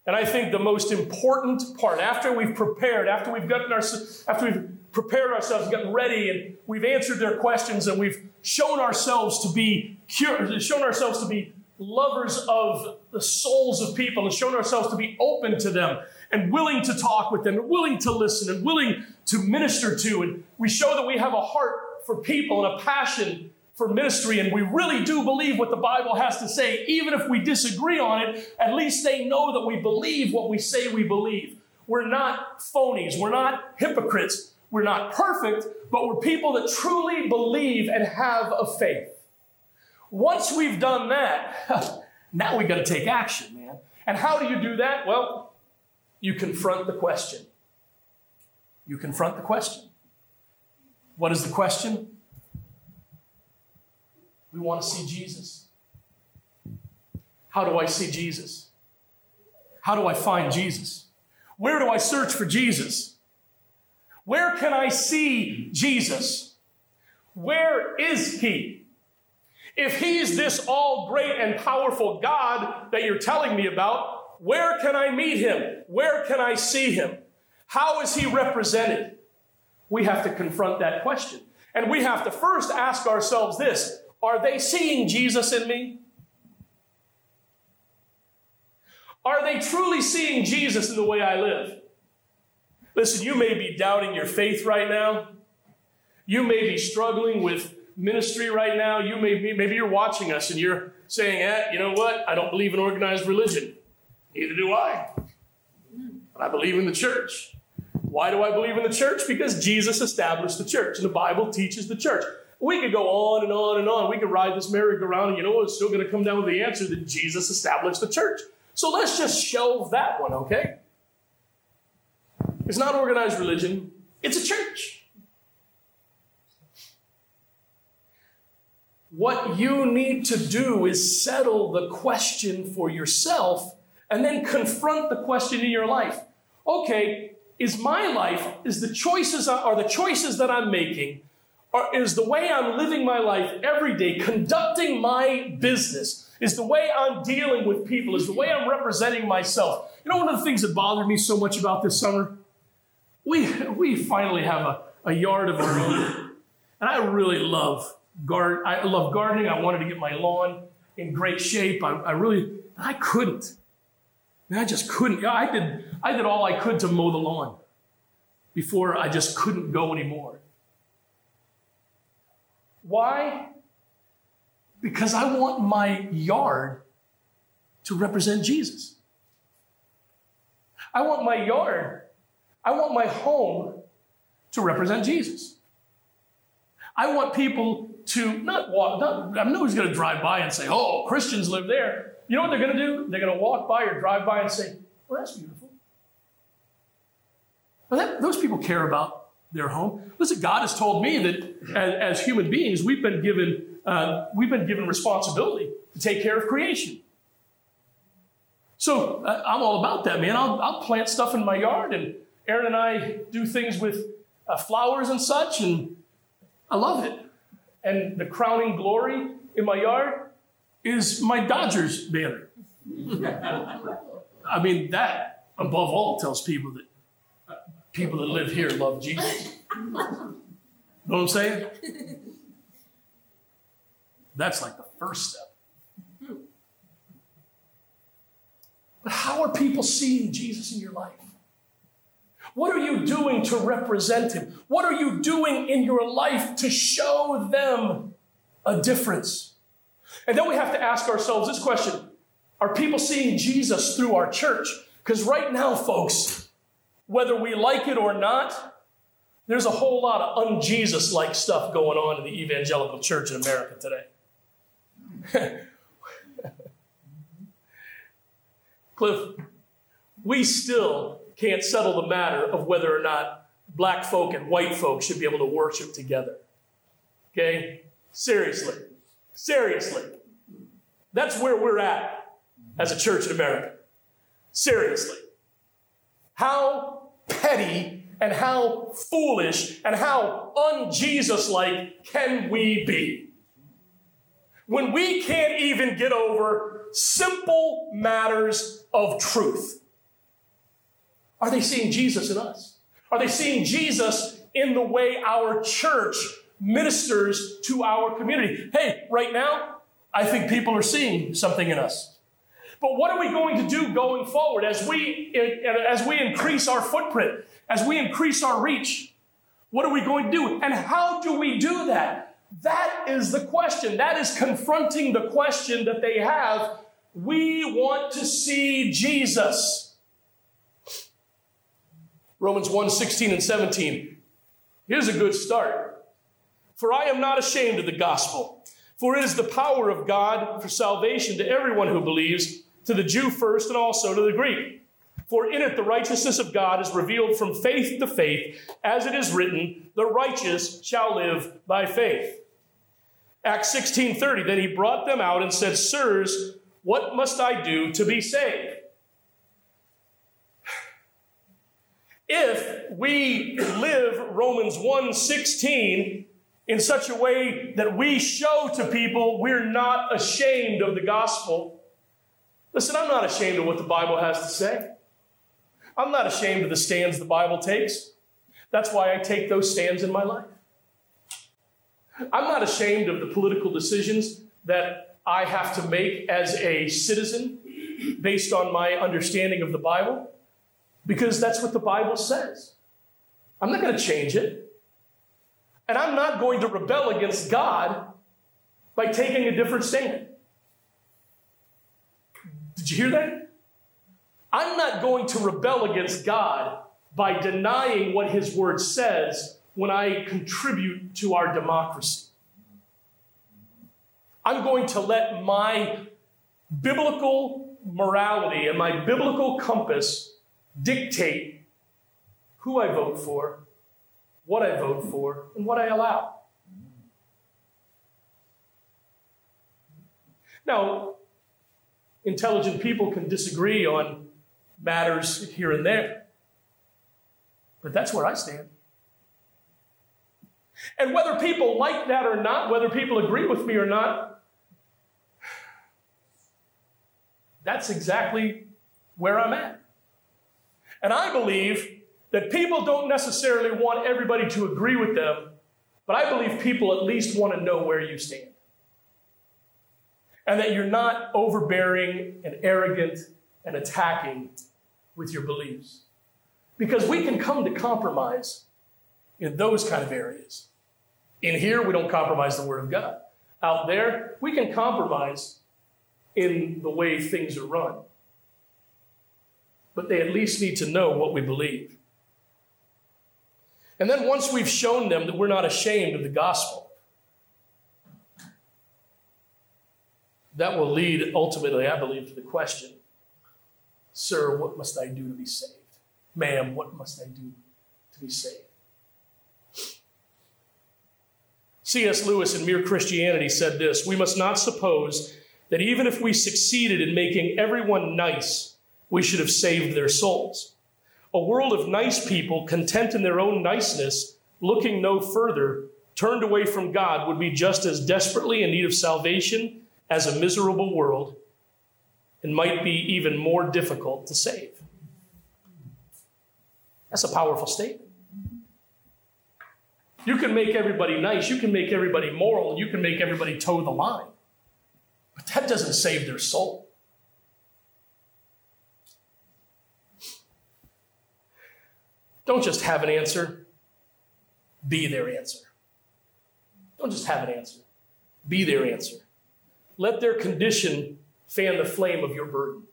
and I think the most important part, after we've prepared, after we've gotten our, after we've prepared ourselves, gotten ready, and we've answered their questions, and we've shown ourselves to be shown ourselves to be lovers of the souls of people, and shown ourselves to be open to them, and willing to talk with them, and willing to listen, and willing to minister to, and we show that we have a heart for people and a passion for ministry, and we really do believe what the Bible has to say, even if we disagree on it, at least they know that we believe what we say we believe. We're not phonies, we're not hypocrites, we're not perfect, but we're people that truly believe and have a faith. Once we've done that, <laughs> now we've got to take action, man. And how do you do that? Well, you confront the question. You confront the question. What is the question? We want to see Jesus. How do I see Jesus? How do I find Jesus? Where do I search for Jesus? Where can I see Jesus? Where is he? If he's this all great and powerful God that you're telling me about, where can I meet him? Where can I see him? How is he represented? We have to confront that question. And we have to first ask ourselves this Are they seeing Jesus in me? Are they truly seeing Jesus in the way I live? Listen, you may be doubting your faith right now. You may be struggling with ministry right now. You may be, maybe you're watching us and you're saying, eh, you know what? I don't believe in organized religion. Neither do I. But I believe in the church. Why do I believe in the church? Because Jesus established the church, and the Bible teaches the church. We could go on and on and on. We could ride this merry-go-round, and you know what? It's still going to come down with the answer that Jesus established the church. So let's just shelve that one, okay? It's not organized religion, it's a church. What you need to do is settle the question for yourself and then confront the question in your life. Okay, is my life, is the choices are the choices that I'm making, are, is the way I'm living my life every day, conducting my business, is the way I'm dealing with people, is the way I'm representing myself. You know, one of the things that bothered me so much about this summer? We, we finally have a, a yard of our own. And I really love garden. I love gardening. I wanted to get my lawn in great shape. I, I really, I couldn't. I just couldn't. I did, I did all I could to mow the lawn before I just couldn't go anymore. Why? Because I want my yard to represent Jesus. I want my yard, I want my home to represent Jesus. I want people to not walk, not, I'm not going to drive by and say, oh, Christians live there. You know what they're going to do? They're going to walk by or drive by and say, well, that's beautiful. Well, that, those people care about their home. Listen, God has told me that as, as human beings, we've been given uh, we've been given responsibility to take care of creation. So uh, I'm all about that, man. I'll, I'll, plant stuff in my yard, and Aaron and I do things with uh, flowers and such, and I love it. And the crowning glory in my yard is my Dodgers banner. I mean, that above all tells people that people that live here love Jesus. Know what I'm saying? That's like the first step. But how are people seeing Jesus in your life? What are you doing to represent him? What are you doing in your life to show them a difference? And then we have to ask ourselves this question Are people seeing Jesus through our church? Because right now, folks, whether we like it or not, there's a whole lot of un-Jesus like stuff going on in the evangelical church in America today. <laughs> Cliff, we still can't settle the matter of whether or not black folk and white folk should be able to worship together. Okay? Seriously. Seriously. That's where we're at as a church in America. Seriously. How petty and how foolish and how un Jesus like can we be? when we can't even get over simple matters of truth? Are they seeing Jesus in us? Are they seeing Jesus in the way our church ministers to our community? Hey, right now, I think people are seeing something in us. But what are we going to do going forward as we, as we increase our footprint, as we increase our reach? What are we going to do? And how do we do that? That is the question. That is confronting the question that they have. We want to see Jesus. Romans 1 16 and 17. Here's a good start. For I am not ashamed of the gospel, for it is the power of God for salvation to everyone who believes, to the Jew first and also to the Greek. For in it the righteousness of God is revealed from faith to faith, as it is written, the righteous shall live by faith. Acts 16:30, then he brought them out and said, Sirs, what must I do to be saved? If we live Romans 1:16 in such a way that we show to people we're not ashamed of the gospel. Listen, I'm not ashamed of what the Bible has to say. I'm not ashamed of the stands the Bible takes. That's why I take those stands in my life. I'm not ashamed of the political decisions that I have to make as a citizen based on my understanding of the Bible because that's what the Bible says. I'm not going to change it. And I'm not going to rebel against God by taking a different stand. Did you hear that? I'm not going to rebel against God by denying what His Word says when I contribute to our democracy. I'm going to let my biblical morality and my biblical compass dictate who I vote for, what I vote for, and what I allow. Now, intelligent people can disagree on matters here and there, but that's where I stand. And whether people like that or not, whether people agree with me or not, that's exactly where I'm at. And I believe that people don't necessarily want everybody to agree with them, but I believe people at least want to know where you stand. And that you're not overbearing and arrogant and attacking with your beliefs. Because we can come to compromise in those kind of areas. In here, we don't compromise the Word of God. Out there, we can compromise in the way things are run. But they at least need to know what we believe. And then once we've shown them that we're not ashamed of the gospel, that will lead ultimately, I believe, to the question Sir, what must I do to be saved? Ma'am, what must I do to be saved? C.S. Lewis in Mere Christianity said this We must not suppose that even if we succeeded in making everyone nice, we should have saved their souls. A world of nice people, content in their own niceness, looking no further, turned away from God, would be just as desperately in need of salvation as a miserable world and might be even more difficult to save. That's a powerful statement. You can make everybody nice, you can make everybody moral, you can make everybody toe the line. But that doesn't save their soul. Don't just have an answer, be their answer. Don't just have an answer, be their answer. Let their condition fan the flame of your burden.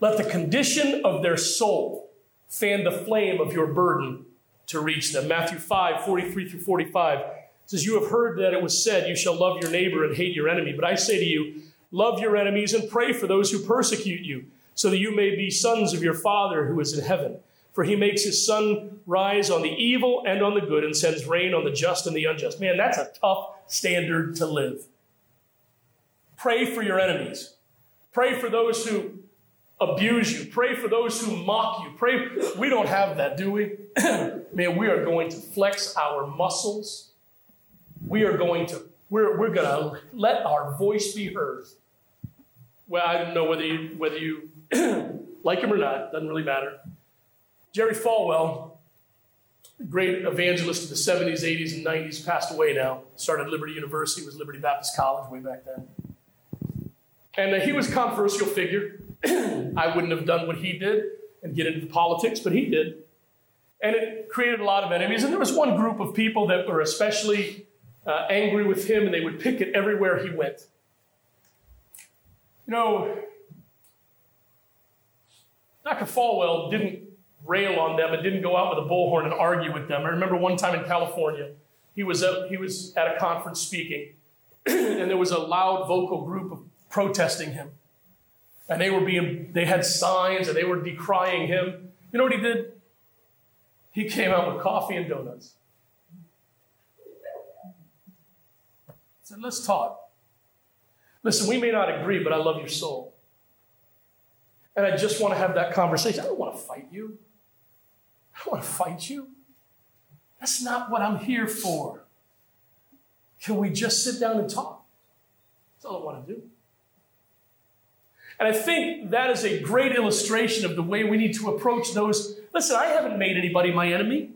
Let the condition of their soul fan the flame of your burden to reach them. Matthew 5, 43 through 45 says, You have heard that it was said, You shall love your neighbor and hate your enemy. But I say to you, love your enemies and pray for those who persecute you, so that you may be sons of your Father who is in heaven. For he makes his sun rise on the evil and on the good and sends rain on the just and the unjust. Man, that's a tough standard to live. Pray for your enemies. Pray for those who abuse you. Pray for those who mock you. Pray. We don't have that, do we? <clears throat> Man, we are going to flex our muscles. We are going to, we're, we're going to let our voice be heard. Well, I don't know whether you, whether you <clears throat> like him or not, doesn't really matter. Jerry Falwell, great evangelist of the 70s, 80s, and 90s, passed away now. Started Liberty University, was Liberty Baptist College way back then. And uh, he was a controversial figure. <clears throat> I wouldn't have done what he did and get into politics, but he did. And it created a lot of enemies. And there was one group of people that were especially uh, angry with him, and they would pick it everywhere he went. You know, Dr. Falwell didn't rail on them and didn't go out with a bullhorn and argue with them. I remember one time in California, he was he was at a conference speaking, <clears throat> and there was a loud vocal group protesting him. And they were being, they had signs and they were decrying him. You know what he did? He came out with coffee and donuts. said, let's talk. Listen, we may not agree, but I love your soul. And I just want to have that conversation. I don't want to fight you. I want to fight you. That's not what I'm here for. Can we just sit down and talk? That's all I want to do. And I think that is a great illustration of the way we need to approach those. Listen, I haven't made anybody my enemy.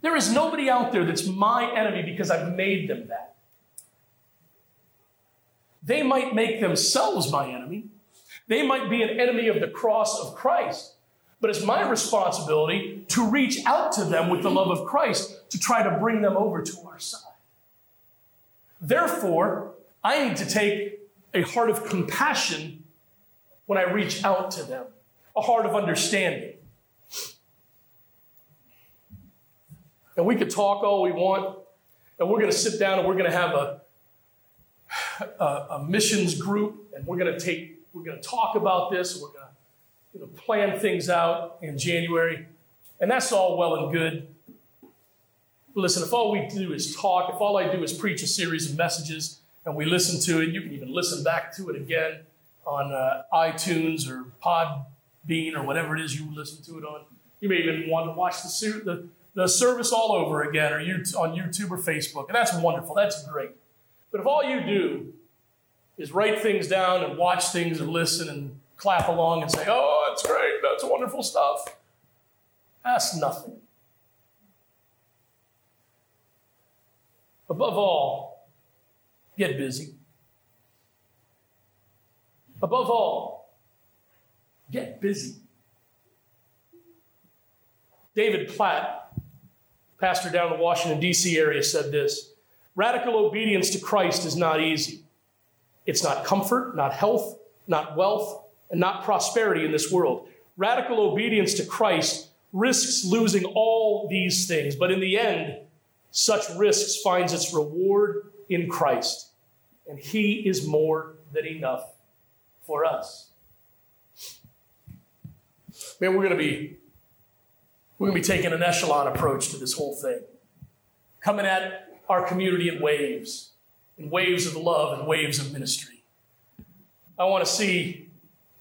There is nobody out there that's my enemy because I've made them that. They might make themselves my enemy. They might be an enemy of the cross of Christ. But it's my responsibility to reach out to them with the love of Christ to try to bring them over to our side. Therefore, I need to take a heart of compassion when I reach out to them, a heart of understanding. And we could talk all we want, and we're going to sit down and we're going to have a, <sighs> a, a missions group, and we're going to take, we're going to talk about this, we're going you know, plan things out in January. And that's all well and good. But listen, if all we do is talk, if all I do is preach a series of messages and we listen to it, you can even listen back to it again on uh, iTunes or Podbean or whatever it is you listen to it on. You may even want to watch the, the, the service all over again or you on YouTube or Facebook, and that's wonderful. That's great. But if all you do is write things down and watch things and listen and clap along and say, oh, that's great, that's wonderful stuff, Ask nothing. Above all, get busy. Above all, get busy. David Platt, pastor down in the Washington, D.C. area, said this Radical obedience to Christ is not easy. It's not comfort, not health, not wealth, and not prosperity in this world. Radical obedience to Christ risks losing all these things, but in the end, such risks finds its reward in Christ, and He is more than enough for us. Man, we're to be we're to be taking an echelon approach to this whole thing, coming at our community in waves, in waves of love and waves of ministry. I want to see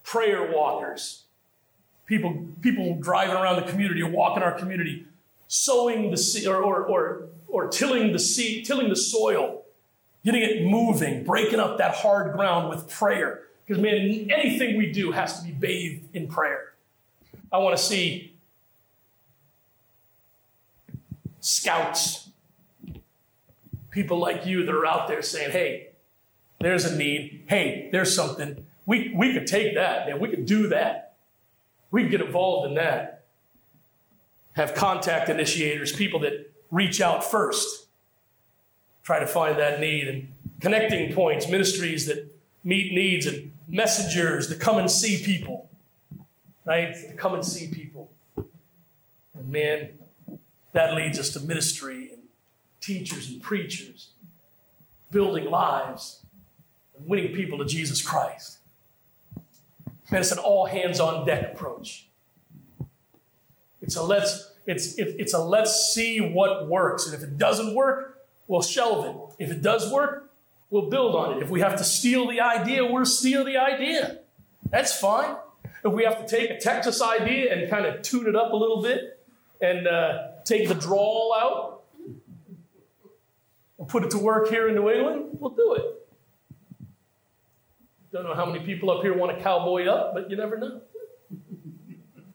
prayer walkers, people, people driving around the community or walking our community, sowing the seed or, or, or, or tilling the seed, tilling the soil, getting it moving, breaking up that hard ground with prayer. Because, man, anything we do has to be bathed in prayer. I want to see scouts, people like you that are out there saying, hey, there's a need. Hey, there's something. We, we could take that, man. We could do that. We could get involved in that. Have contact initiators, people that reach out first, try to find that need, and connecting points, ministries that meet needs, and messengers that come and see people, right? To Come and see people. And man, that leads us to ministry and teachers and preachers, building lives, and winning people to Jesus Christ. And it's an all hands on deck approach. It's a let's it's it, it's a let's see what works, and if it doesn't work, we'll shelve it. If it does work, we'll build on it. If we have to steal the idea, we'll steal the idea. That's fine. If we have to take a Texas idea and kind of tune it up a little bit and uh, take the drawl out and put it to work here in New England, we'll do it. Don't know how many people up here want to cowboy up, but you never know. <laughs>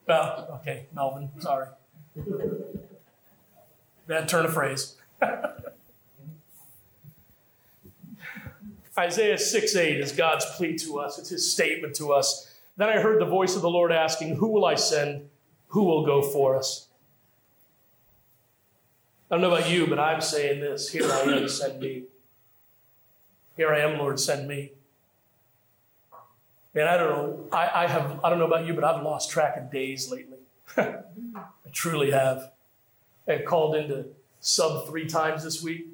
Well, okay, Melvin, sorry. Bad turn of phrase. <laughs> Isaiah 6 8 is God's plea to us, it's his statement to us. Then I heard the voice of the Lord asking, Who will I send? Who will go for us? I don't know about you, but I'm saying this Here I am, send me. Here I am, Lord, send me. Man, I don't know. I, I have I don't know about you, but I've lost track of days lately. <laughs> I truly have. I called into sub three times this week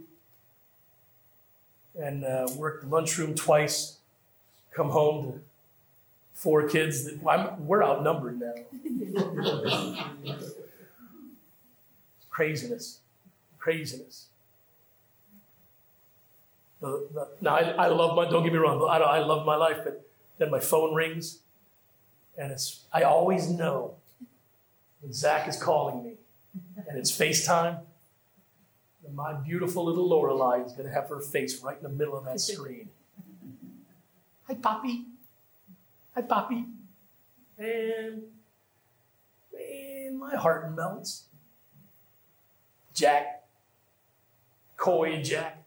and uh, worked the lunchroom twice. Come home to four kids. That, I'm, we're outnumbered now. <laughs> craziness craziness. The, the, now, I, I, love my, don't get me wrong, I, I love my life, but then my phone rings, and it's, I always know when Zach is calling me, and it's FaceTime, and my beautiful little Lorelei is going to have her face right in the middle of that screen. <laughs> Hi, Poppy. Hi, Poppy. And, man, my heart melts. Jack, Coy Jack.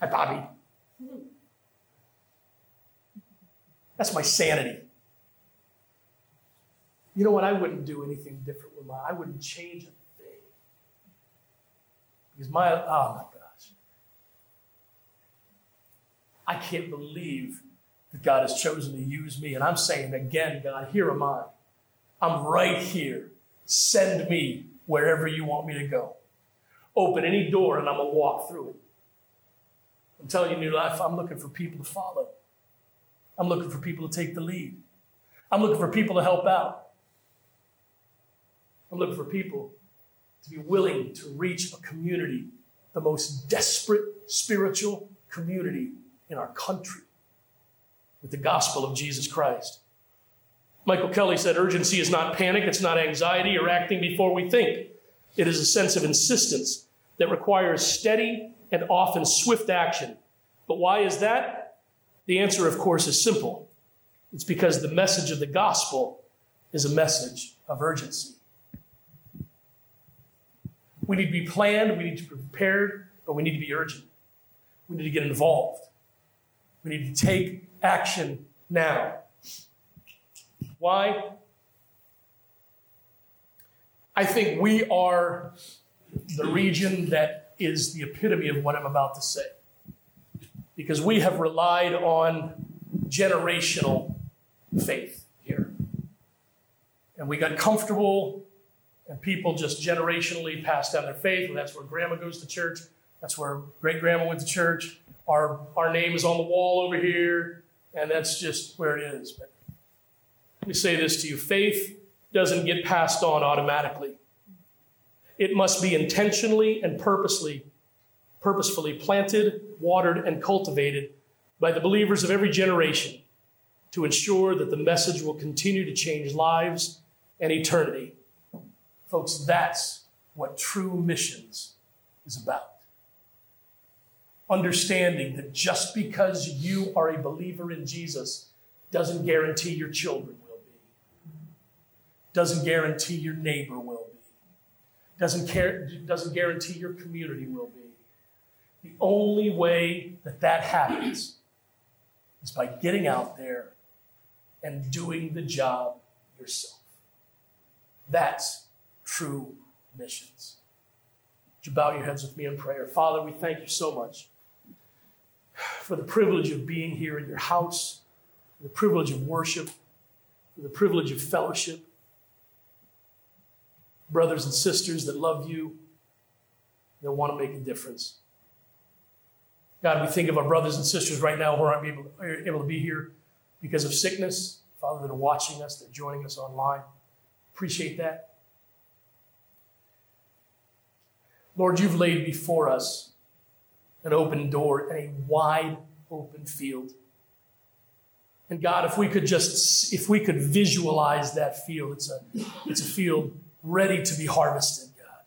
Hi, Bobby. That's my sanity. You know what? I wouldn't do anything different with my. I wouldn't change a thing. Because my, oh my gosh. I can't believe that God has chosen to use me. And I'm saying again, God, here am I. I'm right here. Send me wherever you want me to go open any door and I'm going to walk through it. I'm telling you, New Life, I'm looking for people to follow. I'm looking for people to take the lead. I'm looking for people to help out. I'm looking for people to be willing to reach a community, the most desperate spiritual community in our country, with the gospel of Jesus Christ. Michael Kelly said urgency is not panic, it's not anxiety or acting before we think. It is a sense of insistence that requires steady and often swift action. But why is that? The answer, of course, is simple. It's because the message of the gospel is a message of urgency. We need to be planned, we need to be prepared, but we need to be urgent. We need to get involved. We need to take action now. Why? I think we are the region that is the epitome of what I'm about to say. Because we have relied on generational faith here. And we got comfortable, and people just generationally passed down their faith. And that's where grandma goes to church. That's where great grandma went to church. Our, our name is on the wall over here. And that's just where it is. But let me say this to you faith doesn't get passed on automatically. It must be intentionally and purposely, purposefully planted, watered, and cultivated by the believers of every generation to ensure that the message will continue to change lives and eternity. Folks, that's what true missions is about. Understanding that just because you are a believer in Jesus doesn't guarantee your children will be, doesn't guarantee your neighbor will be, doesn't, care, doesn't guarantee your community will be. The only way that that happens is by getting out there and doing the job yourself. That's true missions. Would you bow your heads with me in prayer? Father, we thank you so much for the privilege of being here in your house, the privilege of worship, the privilege of fellowship. Brothers and sisters that love you, that want to make a difference. God, we think of our brothers and sisters right now who aren't able, able to be here because of sickness. Father, that are watching us, that are joining us online. Appreciate that. Lord, you've laid before us an open door and a wide open field. And God, if we could just, if we could visualize that field, it's a, it's a field ready to be harvested, God.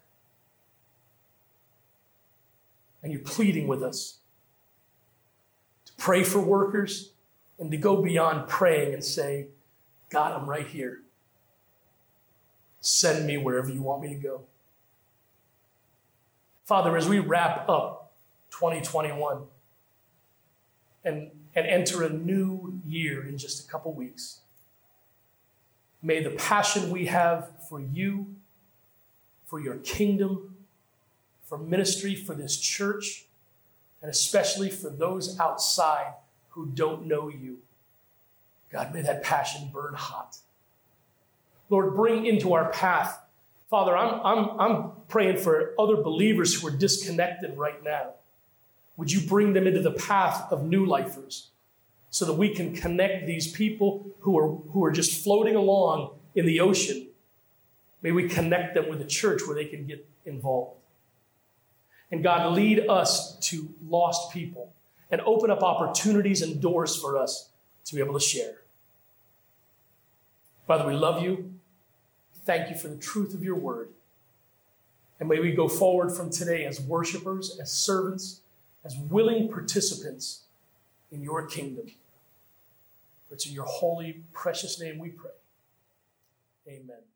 And you're pleading with us pray for workers and to go beyond praying and say, God, I'm right here. Send me wherever you want me to go. Father, as we wrap up 2021 and, and enter a new year in just a couple weeks, may the passion we have for you, for your kingdom, for ministry, for this church, and especially for those outside who don't know you, God, may that passion burn hot. Lord, bring into our path Father, I'm, I'm, I'm praying for other believers who are disconnected right now. Would you bring them into the path of new lifers so that we can connect these people who are, who are just floating along in the ocean? May we connect them with a church where they can get involved. And God, lead us to lost people and open up opportunities and doors for us to be able to share. Father, we love you. Thank you for the truth of your word. And may we go forward from today as worshipers, as servants, as willing participants in your kingdom. It's in your holy, precious name we pray. Amen.